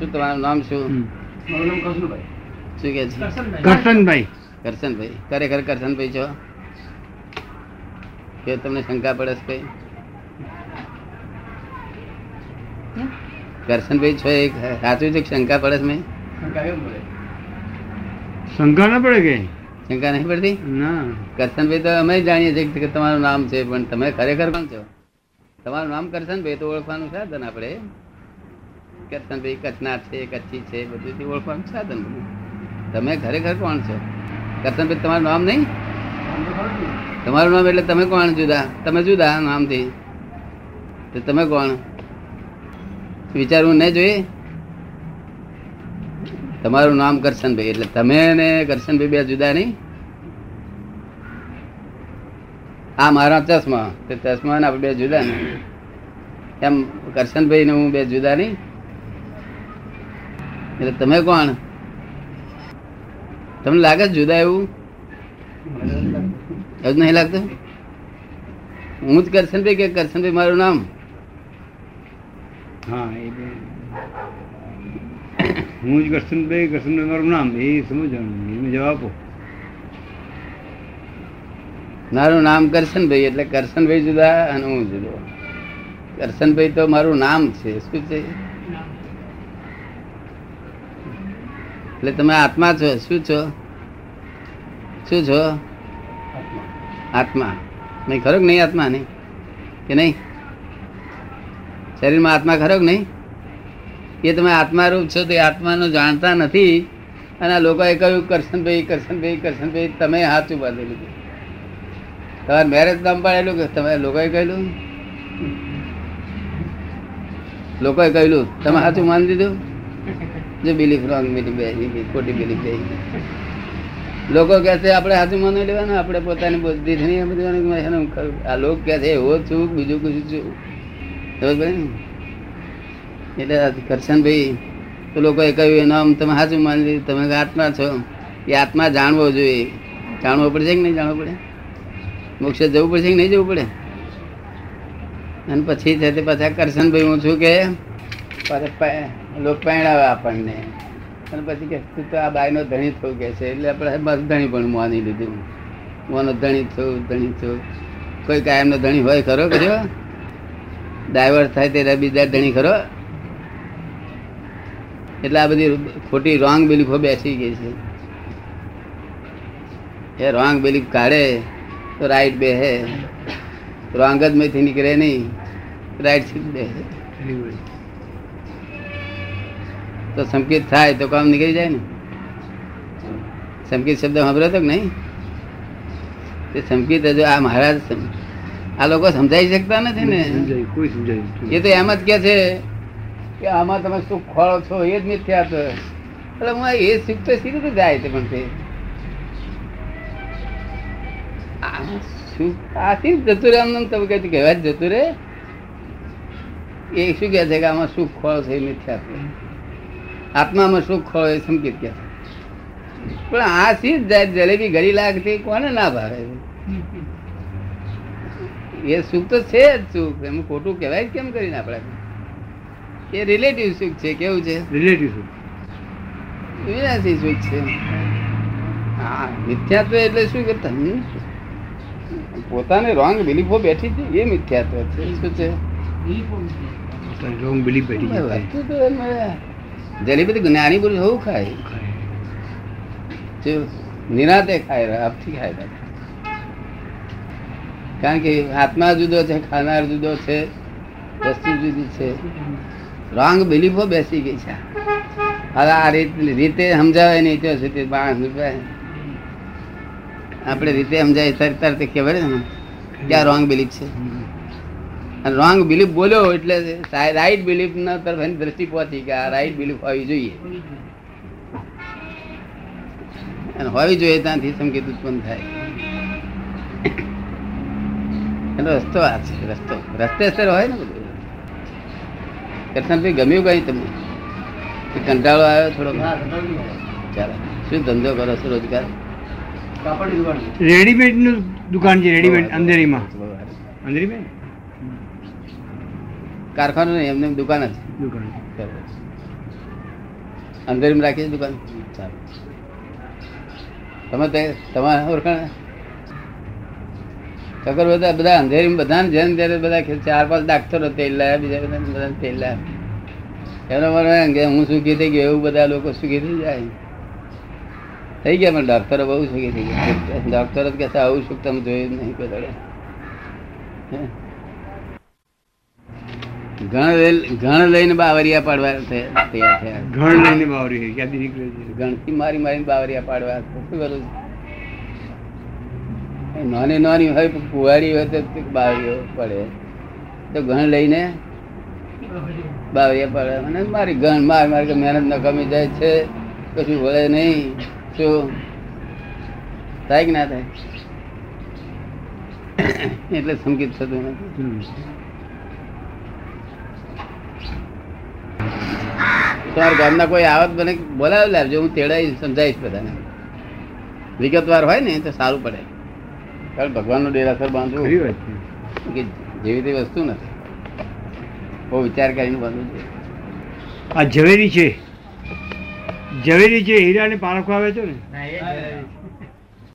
શું તમારું નામ શું? શું કે છે? કરશનભાઈ. કરશનભાઈ. ખરેખર કરશનભાઈ છો? કે તમને શંકા પડે છે ભાઈ? કરશનભાઈ છો એક. સાચું છે શંકા પડે છે મેં શંકા પડે? શંકા ના પડે કે? શંકા નહીં પડતી? ના. કરશનભાઈ તો અમે જાણીએ છીએ કે તમારું નામ છે પણ તમે ખરેખર કોણ છો? તમારું નામ કરશનભાઈ તો ઓળખવાનું સાધન આપણે. કરશનભાઈ કચના છે કચ્છી છે બધું ઓળખવાનું સાધન તમે ખરેખર કોણ છો? કરશનભાઈ તમારું નામ નહીં. તમારું નામ એટલે તમે કોણ જુદા? તમે જુદા નામથી? તો તમે કોણ? વિચારવું નહીં જોઈએ? તમારું નામ કરશનભાઈ એટલે તમે ને કરશનભાઈ બે જુદા નહીં? આ મારા ચશ્મા, તે ચશ્મા ને આપણે બે જુદા નહીં એમ કરશનભાઈ ને હું બે જુદા નહીં? એટલે તમે કોણ? તમને લાગે છે જુદા એવું. એવું નહીં લાગતું? હું જ કરશનભાઈ કે કરશનભાઈ મારું નામ? હા હું જ કરશનભાઈ કરશનભાઈ મારું નામ એ સમજવાનું એનો જવાબ આપો. મારું નામ કરશનભાઈ એટલે કરશનભાઈ જુદા અને હું જુદો. કરશનભાઈ તો મારું નામ છે શું છે? એટલે તમે આત્મા છો, શું છો? શું છો? આત્મા. નહીં, ખરો કે નહીં આત્મા? નહીં. કે નહીં? શરીરમાં આત્મા ખરો કે નહીં? એ તમે આત્મારૂપ છો તે આત્માનું જાણતા નથી. અને આ લોકોએ કહ્યું કરશનભાઈ કરશનભાઈ કરશનભાઈ તમે સાચું બાંધી છે તમારે મેરેજ નામ પાડેલું કે તમે લોકોએ કહેલું? લોકોએ કહેલું, તમે સાચું માની દીધું? જો બિલીફ રોંગ બિલીફ ખોટી બિલીફ બે લોકો કહે છે, આપણે સાચું માની લેવાનું, આપણે પોતાની બુદ્ધિ નહીં બધું આ લોકો કહે છે, એવો છું બીજું કશું છું. પડી ને? એટલે કરશનભાઈ, તો લોકોએ કહ્યું, એનું આમ તમે સાચું માની લીધું, તમે આત્મા છો. એ આત્મા જાણવો જોઈએ. જાણવો પડશે કે નહીં જાણવો પડે? મોક્ષે જવું પડશે કે નહીં જવું પડે? અને પછી છે તે પાછા કરશનભાઈ, હું છું કે પાછા લોક પહેણાવે આપણને. અને પછી કે તું તો આ બાઈનો ધણી થયું કે છે, એટલે આપણે બસ ધણી પણ માની લીધું. મોનો ધણી થયું ધણી થયું. કોઈ કાયમનો ધણી હોય ખરો કર્યો ડાયવર્સ થાય તે બીજા ધણી ખરો? એટલે આ બધી ખોટી રોંગ બિલીફો બેસી ગઈ છે. એ રોંગ બિલીફ કાઢે તો રાઈટ બે હે રોંગ જ મેથી નીકળે નહીં રાઈટ સીધ બે તો સંકેત થાય તો કામ નીકળી જાય ને. સંકેત શબ્દ સાંભળ્યો હતો કે નહીં? તે સંકેત હજુ આ મહારાજ આ લોકો સમજાવી શકતા નથી ને. કોઈ સમજાય એ તો એમ જ કે છે કે આમાં તમે શું ખોળો છો એ જ મિથ્યા તો એટલે હું એ સુખ તો સી રીતે જાય છે પણ તે? આ સી જતું રે આમ તમે કહે કહેવાય જ જતું રે એ શું કહે છે કે આમાં સુખ ખોળો છે એ મિથ્યા તો આત્મામાં સુખ હોય સંકેત કે પણ આ સી જાય? જલેબી ઘડી લાગતી કોને ના ભાવે? એ સુખ તો છે જ સુખ. એમ ખોટું કહેવાય જ કેમ કરીને આપણે? એ રિલેટિવ સુખ છે કેવું છે? રિલેટિવ સુખ. વિનાશી સુખ છે. હા મિથ્યાત્વ એટલે શું કે તમને પોતાને રોંગ બિલીફો બેઠી છે એ મિથ્યાત્વ છે. શું છે? રોંગ બિલીફ બેઠી એમાં જલેબી તો જ્ઞાની પુરુષ હોવું ખાય. નિરાતે ખાય આપથી ખાય કારણ કે આત્મા જુદો છે ખાનાર જુદો છે વસ્તુ જુદી છે. રોંગ બિલીફો બેસી ગઈ છે. હવે આ રીત રીતે સમજાવે નહીં ત્યાં સુધી માણસ આપણે રીતે સમજાય તરત તરત ખબર છે ને ક્યાં રોંગ બિલીફ છે. અને રોંગ બિલીફ બોલ્યો એટલે રાઈટ બિલીફ ના તરફ એની દ્રષ્ટિ પહોંચી કે આ રાઈટ બિલીફ હોવી જોઈએ. અને હોવી જોઈએ ત્યાંથી સંકેત ઉત્પન્ન થાય. એનો રસ્તો આ છે રસ્તો. રસ્તે સર હોય ને બધું. કરશનભાઈ ગમ્યું કઈ તમને? કંટાળો આવ્યો થોડો. ચાલો. શું ધંધો કરો છો રોજગાર. રેડીમેડનું દુકાન છે રેડીમેડ અંધેરીમાં. અંધેરીમાં? કારખાનું નહીં એમને એમ દુકાન જ. દુકાન. અંધેરીમાં રાખી છે દુકાન? તમે તે તમારા ઓળખાણ? ચક્કર બધા બધા અંધેરી બધા જેમ ત્યારે બધા ચાર પાંચ ડાક્ટરો તેલ લાયા બીજા બધા બધા તેલ લાયા. એનો મને હું સુખી થઈ ગયો એવું બધા લોકો સુખી થઈ જાય. થઈ ગયા પણ ડોક્ટરો બહુ સુખી થઈ ગયા. ડોક્ટરો જ કહેતા આવું સુખ તમે જોયું નહીં કોઈ ગણ લઈને બાવરિયા પાડવા તૈયાર થયા ઘણ લઈને બાવરી ક્યાંથી નીકળે છે? ગણથી મારી મારીને બાવરિયા પાડવા શું કરું? નાની નાની હોય કુવારી હોય તો બાવરીઓ પડે. તો ગણ લઈને બાવરિયા પાડવા. મને મારી ગણ માર માર કે મહેનત ન કમી જાય છે કશું વળે નહીં. શું? થાય કે ના થાય? એટલે સંગીત થતું નથી. તમારા ગામના કોઈ આવત મને બોલાવી લાવજો હું તેડાઈ સમજાવીશ બધાને. વિગતવાર હોય ને તો સારું પડે. કારણ ભગવાનનો ડેરાસર બાંધવું. કે જેવી તે વસ્તુ નથી. બહુ વિચાર કરીને બાંધવું છે આ ઝવેરી છે. ઝવેરી છે હીરાને પારખવા આવે છે ને? ના, એ જ.